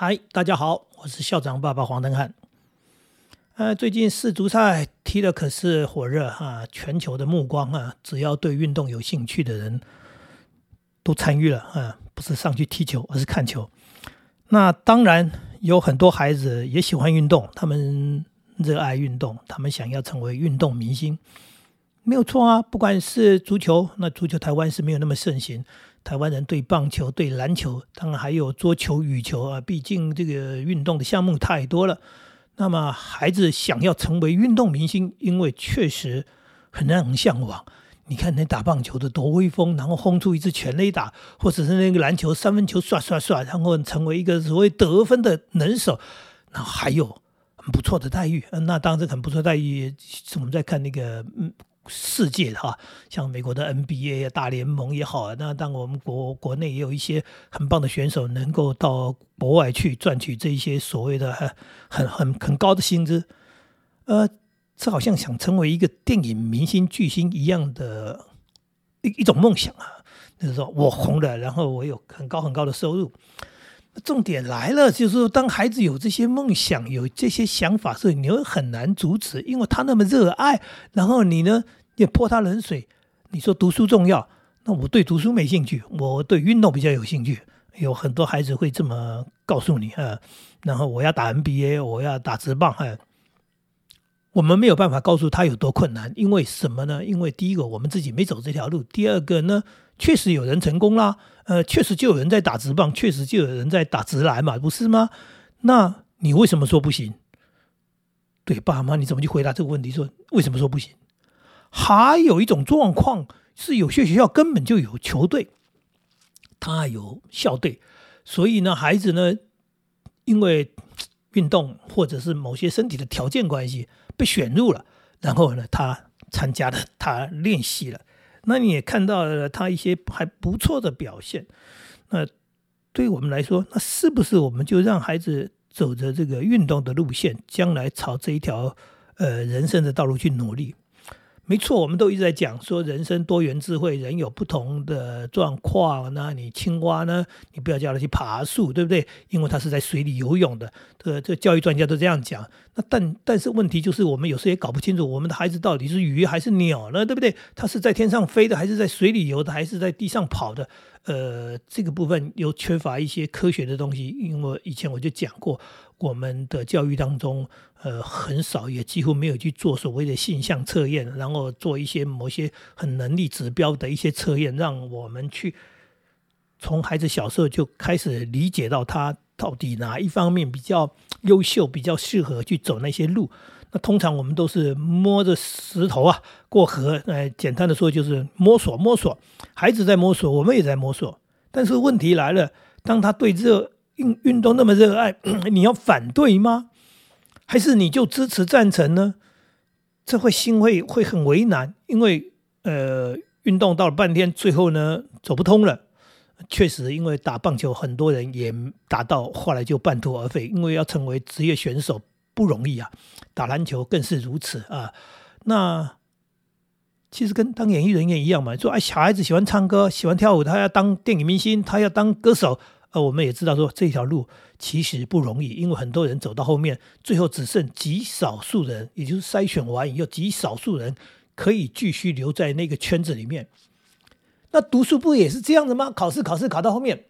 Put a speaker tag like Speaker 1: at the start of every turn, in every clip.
Speaker 1: 嗨，大家好，我是校长爸爸黄登汉。呃，最近世足赛踢的可是火热哈，全球的目光啊，只要对运动有兴趣的人都参与了啊，不是上去踢球，而是看球。那当然有很多孩子也喜欢运动，他们热爱运动，他们想要成为运动明星，没有错啊。不管是足球，那足球台湾是没有那么盛行。台湾人对棒球、对篮球，当然还有桌球、羽球啊，毕竟这个运动的项目太多了。那么孩子想要成为运动明星，因为确实很让人向往。你看那打棒球的多威风，然后轰出一支全垒打，或者是那个篮球三分球刷刷刷，然后成为一个所谓得分的能手，那还有很不错的待遇。那当然很不错待遇，我们在看那个嗯。世界哈，像美国的 NBA 大联盟也好，那当我们国国内也有一些很棒的选手能够到国外去赚取这一些所谓的很很很高的薪资，呃，这好像想成为一个电影明星巨星一样的一一种梦想啊，就是说我红了，然后我有很高很高的收入。重点来了，就是，当孩子有这些梦想、有这些想法时，你会很难阻止，因为他那么热爱，然后你呢？也泼他冷水，你说读书重要，那我对读书没兴趣，我对运动比较有兴趣。有很多孩子会这么告诉你啊，然后我要打 NBA，我要打直棒，哈，我们没有办法告诉他有多困难，因为什么呢？因为第一个我们自己没走这条路，第二个呢，确实有人成功啦，呃，确实就有人在打直棒，确实就有人在打直篮嘛，不是吗？那你为什么说不行？对爸妈，你怎么去回答这个问题？说为什么说不行？还有一种状况是，有些学校根本就有球队，他有校队，所以呢，孩子呢，因为运动或者是某些身体的条件关系被选入了，然后呢，他参加了，他练习了，那你也看到了他一些还不错的表现。那对我们来说，那是不是我们就让孩子走着这个运动的路线，将来朝这一条呃人生的道路去努力？没错，我们都一直在讲说人生多元智慧，人有不同的状况。那你青蛙呢？你不要叫它去爬树，对不对？因为它是在水里游泳的。这这教育专家都这样讲。那但但是问题就是，我们有时也搞不清楚，我们的孩子到底是鱼还是鸟呢？对不对？他是在天上飞的，还是在水里游的，还是在地上跑的？呃，这个部分又缺乏一些科学的东西。因为以前我就讲过。我们的教育当中，呃，很少也几乎没有去做所谓的性向测验，然后做一些某些很能力指标的一些测验，让我们去从孩子小时候就开始理解到他到底哪一方面比较优秀，比较适合去走那些路。那通常我们都是摸着石头啊过河，呃，简单的说就是摸索摸索。孩子在摸索，我们也在摸索。但是问题来了，当他对这运运动那么热爱，你要反对吗？还是你就支持赞成呢？这会心会会很为难，因为呃，运动到了半天，最后呢走不通了。确实，因为打棒球，很多人也打到后来就半途而废，因为要成为职业选手不容易啊。打篮球更是如此啊。那其实跟当演艺人员一样嘛，说哎，小孩子喜欢唱歌，喜欢跳舞，他要当电影明星，他要当歌手。呃，我们也知道说这条路其实不容易，因为很多人走到后面，最后只剩极少数人，也就是筛选完以后，极少数人可以继续留在那个圈子里面。那读书不也是这样的吗？考试考试考到后面，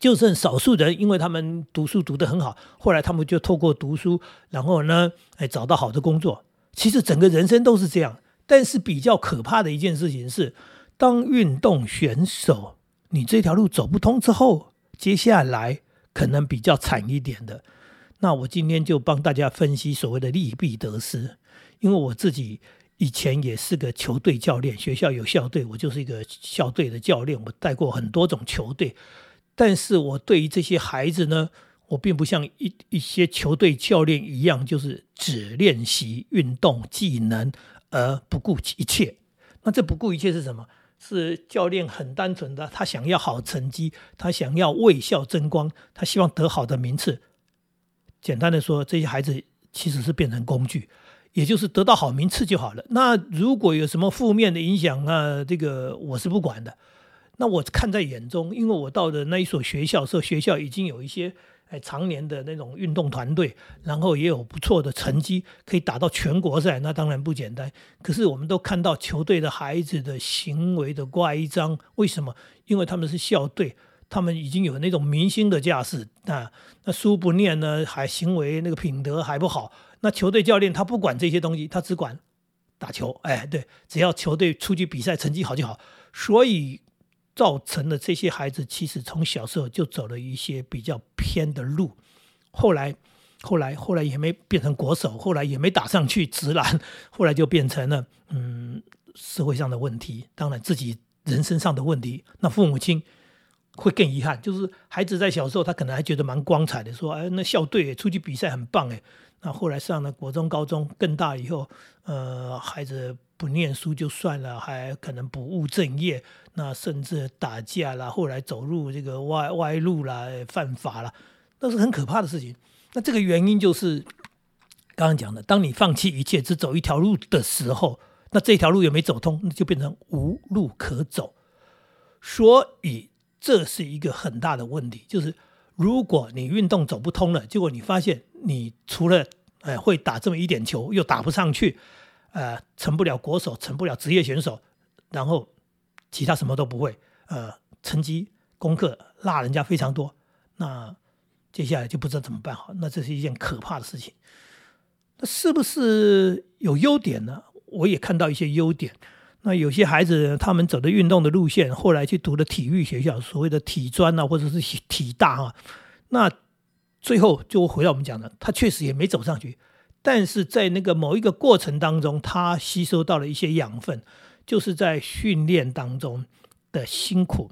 Speaker 1: 就剩少数人，因为他们读书读得很好，后来他们就透过读书，然后呢，哎，找到好的工作。其实整个人生都是这样，但是比较可怕的一件事情是，当运动选手你这条路走不通之后。接下来可能比较惨一点的，那我今天就帮大家分析所谓的利弊得失。因为我自己以前也是个球队教练，学校有校队，我就是一个校队的教练，我带过很多种球队。但是我对于这些孩子呢，我并不像一一些球队教练一样，就是只练习运动技能而不顾一切。那这不顾一切是什么？是教练很单纯的，他想要好成绩，他想要为校争光，他希望得好的名次。简单的说，这些孩子其实是变成工具，也就是得到好名次就好了。那如果有什么负面的影响啊，这个我是不管的。那我看在眼中，因为我到的那一所学校时候，学校已经有一些哎，常年的那种运动团队，然后也有不错的成绩，可以打到全国赛，那当然不简单。可是我们都看到球队的孩子的行为的乖张，为什么？因为他们是校队，他们已经有那种明星的架势啊。那书不念呢，还行为那个品德还不好。那球队教练他不管这些东西，他只管打球。哎，对，只要球队出去比赛成绩好就好。所以。造成了这些孩子其实从小时候就走了一些比较偏的路，后来，后来，后来也没变成国手，后来也没打上去直篮，后来就变成了嗯社会上的问题，当然自己人生上的问题。那父母亲会更遗憾，就是孩子在小时候他可能还觉得蛮光彩的，说哎那校队出去比赛很棒哎，那后来上了国中、高中更大以后，呃孩子。不念书就算了，还可能不务正业，那甚至打架啦，后来走入这个歪歪路啦，犯法了，那是很可怕的事情。那这个原因就是刚刚讲的，当你放弃一切只走一条路的时候，那这条路也没走通，那就变成无路可走。所以这是一个很大的问题，就是如果你运动走不通了，结果你发现你除了哎会打这么一点球，又打不上去。呃，成不了国手，成不了职业选手，然后其他什么都不会，呃，成绩功课落人家非常多，那接下来就不知道怎么办好，那这是一件可怕的事情。那是不是有优点呢？我也看到一些优点。那有些孩子他们走的运动的路线，后来去读的体育学校，所谓的体专啊，或者是体大啊，那最后就回到我们讲的，他确实也没走上去。但是在那个某一个过程当中，他吸收到了一些养分，就是在训练当中的辛苦，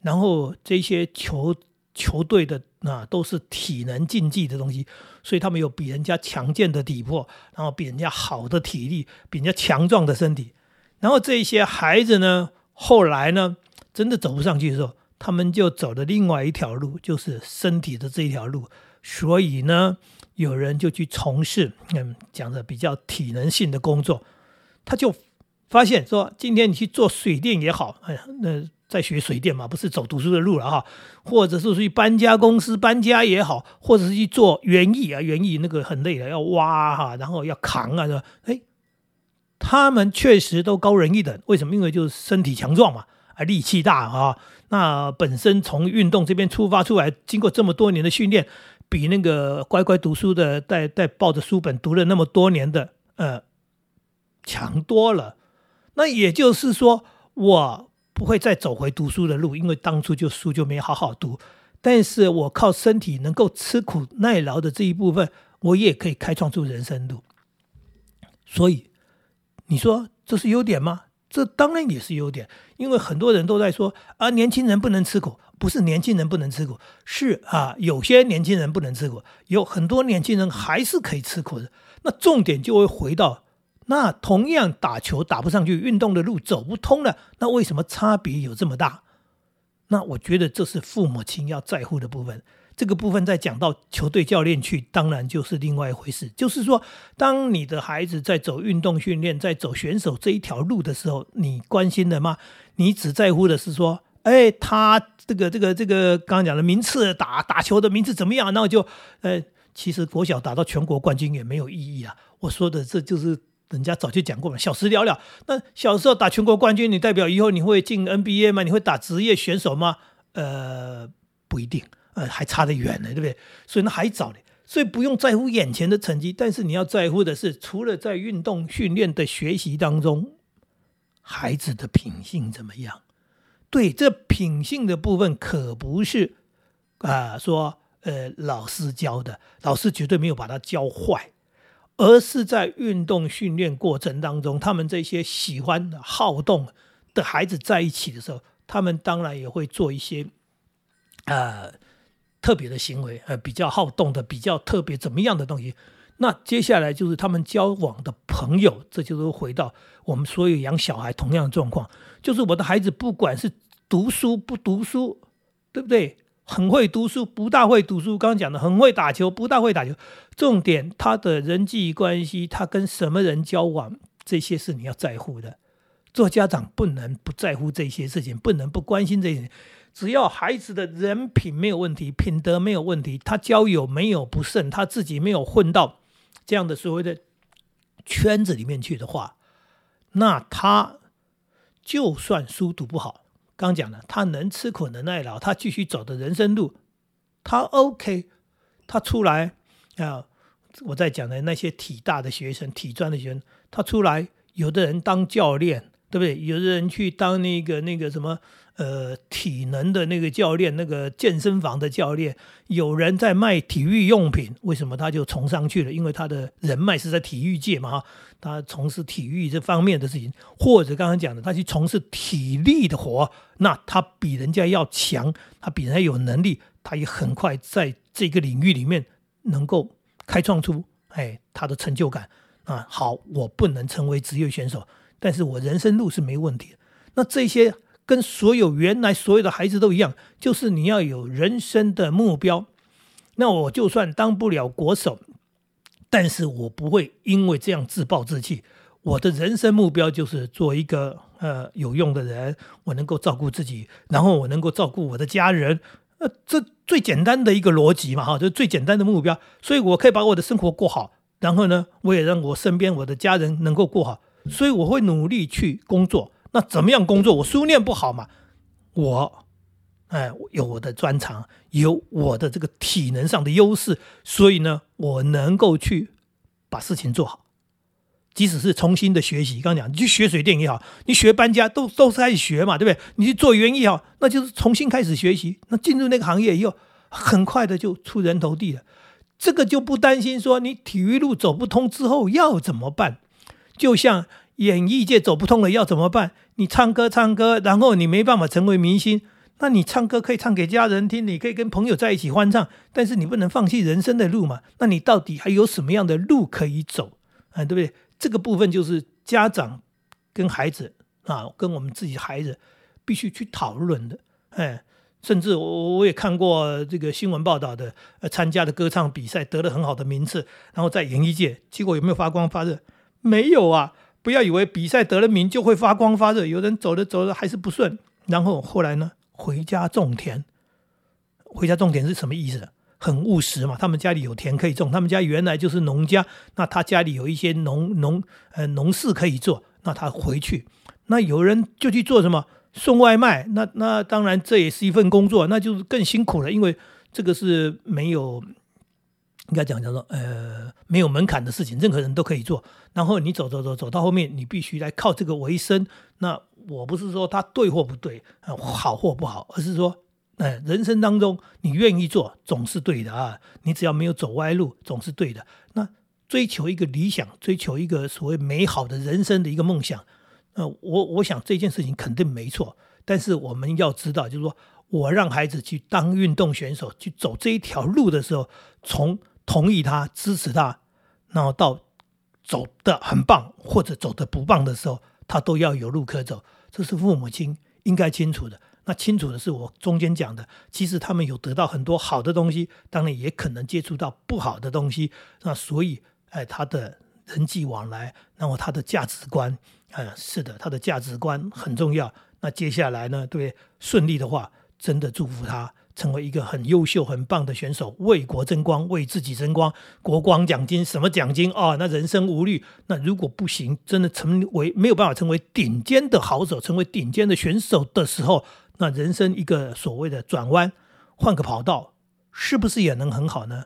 Speaker 1: 然后这些球球队的啊都是体能竞技的东西，所以他们有比人家强健的体魄，然后比人家好的体力，比人家强壮的身体，然后这些孩子呢，后来呢，真的走不上去的时候，他们就走了另外一条路，就是身体的这一条路，所以呢。有人就去从事，嗯，讲的比较体能性的工作，他就发现说，今天你去做水电也好，哎，那在学水电嘛，不是走读书的路了哈，或者是去搬家公司搬家也好，或者是去做园艺啊，园艺那个很累的，要挖哈，然后要扛啊，是吧？哎，他们确实都高人一等，为什么？因为就是身体强壮嘛，啊，力气大啊，那本身从运动这边出发出来，经过这么多年的训练。比那个乖乖读书的，带带抱着书本读了那么多年的，呃，强多了。那也就是说，我不会再走回读书的路，因为当初就书就没好好读。但是我靠身体能够吃苦耐劳的这一部分，我也可以开创出人生路。所以，你说这是优点吗？这当然也是优点，因为很多人都在说啊，年轻人不能吃苦。不是年轻人不能吃苦，是啊，有些年轻人不能吃苦，有很多年轻人还是可以吃苦的。那重点就会回到，那同样打球打不上去，运动的路走不通了，那为什么差别有这么大？那我觉得这是父母亲要在乎的部分。这个部分在讲到球队教练去，当然就是另外一回事。就是说，当你的孩子在走运动训练，在走选手这一条路的时候，你关心的吗？你只在乎的是说。哎，他这个这个这个刚刚讲的名次打打球的名次怎么样？那我就，呃，其实国小打到全国冠军也没有意义啊。我说的这就是人家早就讲过了，小时了了。那小时候打全国冠军，你代表以后你会进 NBA 吗？你会打职业选手吗？呃，不一定，呃，还差得远呢，对不对？所以那还早呢。所以不用在乎眼前的成绩，但是你要在乎的是，除了在运动训练的学习当中，孩子的品性怎么样？对这品性的部分，可不是啊，说呃老师教的，老师绝对没有把他教坏，而是在运动训练过程当中，他们这些喜欢好动的孩子在一起的时候，他们当然也会做一些呃特别的行为，呃比较好动的，比较特别怎么样的东西。那接下来就是他们交往的朋友，这就是回到我们所有养小孩同样的状况，就是我的孩子不管是读书不读书，对不对？很会读书，不大会读书。刚刚讲的很会打球，不大会打球。重点他的人际关系，他跟什么人交往，这些是你要在乎的。做家长不能不在乎这些事情，不能不关心这些。只要孩子的人品没有问题，品德没有问题，他交友没有不慎，他自己没有混到这样的所谓的圈子里面去的话，那他就算书读不好，刚讲了，他能吃苦能耐劳，他继续走的人生路，他 OK，他出来啊，我在讲的那些体大的学生、体专的学生，他出来，有的人当教练。对不对？有的人去当那个那个什么呃体能的那个教练，那个健身房的教练。有人在卖体育用品，为什么他就冲上去了？因为他的人脉是在体育界嘛，哈，他从事体育这方面的事情，或者刚刚讲的，他去从事体力的活，那他比人家要强，他比人家有能力，他也很快在这个领域里面能够开创出哎他的成就感啊。好，我不能成为职业选手。但是我人生路是没问题的。那这些跟所有原来所有的孩子都一样，就是你要有人生的目标。那我就算当不了国手，但是我不会因为这样自暴自弃。我的人生目标就是做一个呃有用的人，我能够照顾自己，然后我能够照顾我的家人。呃，这最简单的一个逻辑嘛，哈，就最简单的目标。所以我可以把我的生活过好，然后呢，我也让我身边我的家人能够过好。所以我会努力去工作。那怎么样工作？我书念不好嘛？我，哎，有我的专长，有我的这个体能上的优势，所以呢，我能够去把事情做好。即使是重新的学习，刚刚讲，你去学水电也好，你学搬家都都是开始学嘛，对不对？你去做园艺好，那就是重新开始学习。那进入那个行业以后，很快的就出人头地了。这个就不担心说你体育路走不通之后要怎么办。就像演艺界走不通了，要怎么办？你唱歌唱歌，然后你没办法成为明星，那你唱歌可以唱给家人听，你可以跟朋友在一起欢唱，但是你不能放弃人生的路嘛？那你到底还有什么样的路可以走啊？对不对？这个部分就是家长跟孩子啊，跟我们自己孩子必须去讨论的。哎，甚至我我也看过这个新闻报道的，呃，参加的歌唱比赛得了很好的名次，然后在演艺界，结果有没有发光发热？没有啊！不要以为比赛得了名就会发光发热，有人走着走着还是不顺，然后后来呢，回家种田。回家种田是什么意思？很务实嘛，他们家里有田可以种，他们家原来就是农家，那他家里有一些农农呃农事可以做，那他回去，那有人就去做什么送外卖，那那当然这也是一份工作，那就是更辛苦了，因为这个是没有。应该讲叫做呃没有门槛的事情，任何人都可以做。然后你走走走走到后面，你必须来靠这个为生。那我不是说他对或不对，好或不好，而是说，呃，人生当中你愿意做总是对的啊。你只要没有走歪路，总是对的。那追求一个理想，追求一个所谓美好的人生的一个梦想，呃，我我想这件事情肯定没错。但是我们要知道，就是说我让孩子去当运动选手，去走这一条路的时候，从同意他，支持他，然后到走的很棒或者走的不棒的时候，他都要有路可走。这是父母亲应该清楚的。那清楚的是我中间讲的，其实他们有得到很多好的东西，当然也可能接触到不好的东西。那所以，哎，他的人际往来，然后他的价值观，嗯，是的，他的价值观很重要。那接下来呢，对顺利的话，真的祝福他。成为一个很优秀、很棒的选手，为国争光，为自己争光。国光奖金什么奖金啊？那人生无虑。那如果不行，真的成为没有办法成为顶尖的好手，成为顶尖的选手的时候，那人生一个所谓的转弯，换个跑道，是不是也能很好呢？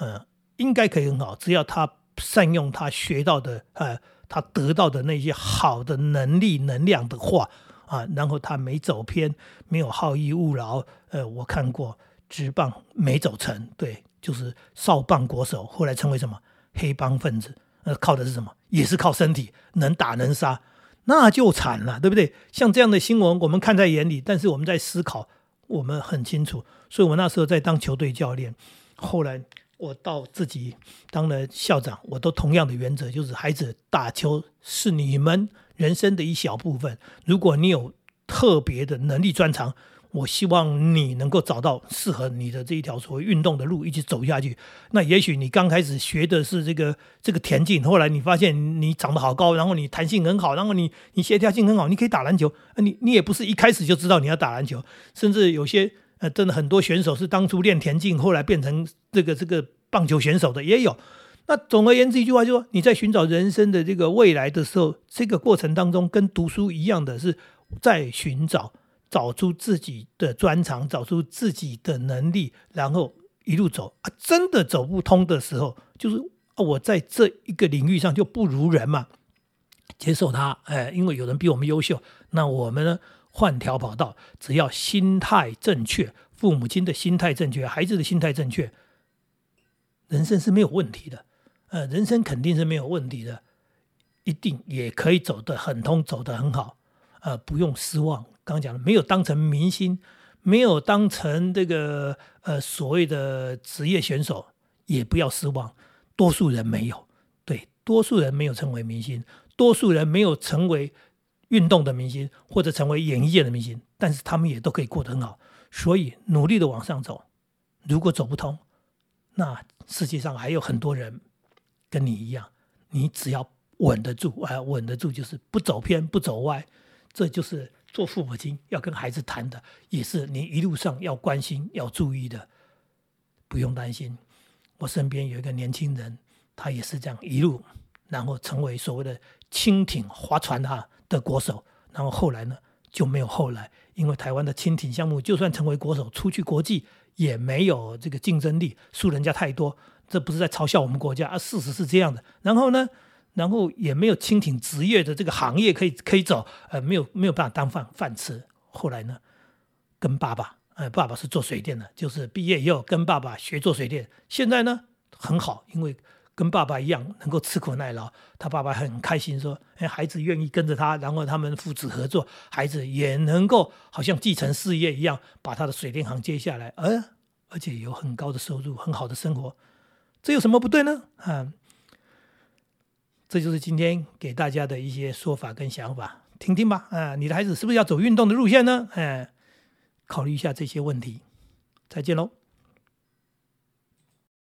Speaker 1: 嗯，应该可以很好，只要他善用他学到的，呃，他得到的那些好的能力、能量的话。啊，然后他没走偏，没有好逸恶劳。呃，我看过直棒没走成，对，就是少棒国手，后来称为什么黑帮分子？呃，靠的是什么？也是靠身体，能打能杀，那就惨了，对不对？像这样的新闻，我们看在眼里，但是我们在思考，我们很清楚。所以我那时候在当球队教练，后来我到自己当了校长，我都同样的原则，就是孩子打球是你们。人生的一小部分，如果你有特别的能力专长，我希望你能够找到适合你的这一条所谓运动的路，一直走下去。那也许你刚开始学的是这个这个田径，后来你发现你长得好高，然后你弹性很好，然后你你协调性很好，你可以打篮球。你你也不是一开始就知道你要打篮球，甚至有些呃，真的很多选手是当初练田径，后来变成这个这个棒球选手的也有。那总而言之，一句话就说，你在寻找人生的这个未来的时候，这个过程当中跟读书一样的是在寻找。找出自己的专长，找出自己的能力，然后一路走啊！真的走不通的时候，就是我在这一个领域上就不如人嘛，接受他，哎，因为有人比我们优秀，那我们呢换条跑道，只要心态正确，父母亲的心态正确，孩子的心态正确，人生是没有问题的，呃，人生肯定是没有问题的，一定也可以走得很通，走得很好，呃，不用失望。刚刚讲了，没有当成明星，没有当成这个呃所谓的职业选手，也不要失望。多数人没有，对，多数人没有成为明星，多数人没有成为运动的明星，或者成为演艺界的明星，但是他们也都可以过得很好。所以努力的往上走，如果走不通，那世界上还有很多人跟你一样，你只要稳得住，啊，稳得住就是不走偏，不走歪，这就是。做父母亲要跟孩子谈的，也是你一路上要关心、要注意的。不用担心，我身边有一个年轻人，他也是这样一路，然后成为所谓的轻艇划船哈的国手。然后后来呢，就没有后来，因为台湾的轻艇项目，就算成为国手，出去国际也没有这个竞争力，输人家太多。这不是在嘲笑我们国家，而事实是这样的。然后呢？然后也没有蜻蜓职业的这个行业可以可以走，呃，没有没有办法当饭饭吃。后来呢，跟爸爸，呃，爸爸是做水电的，就是毕业以后跟爸爸学做水电。现在呢很好，因为跟爸爸一样能够吃苦耐劳，他爸爸很开心，说，哎，孩子愿意跟着他，然后他们父子合作，孩子也能够好像继承事业一样，把他的水电行接下来，而而且有很高的收入，很好的生活，这有什么不对呢？啊？这就是今天给大家的一些说法跟想法，听听吧。啊，你的孩子是不是要走运动的路线呢？哎，考虑一下这些问题。再见喽。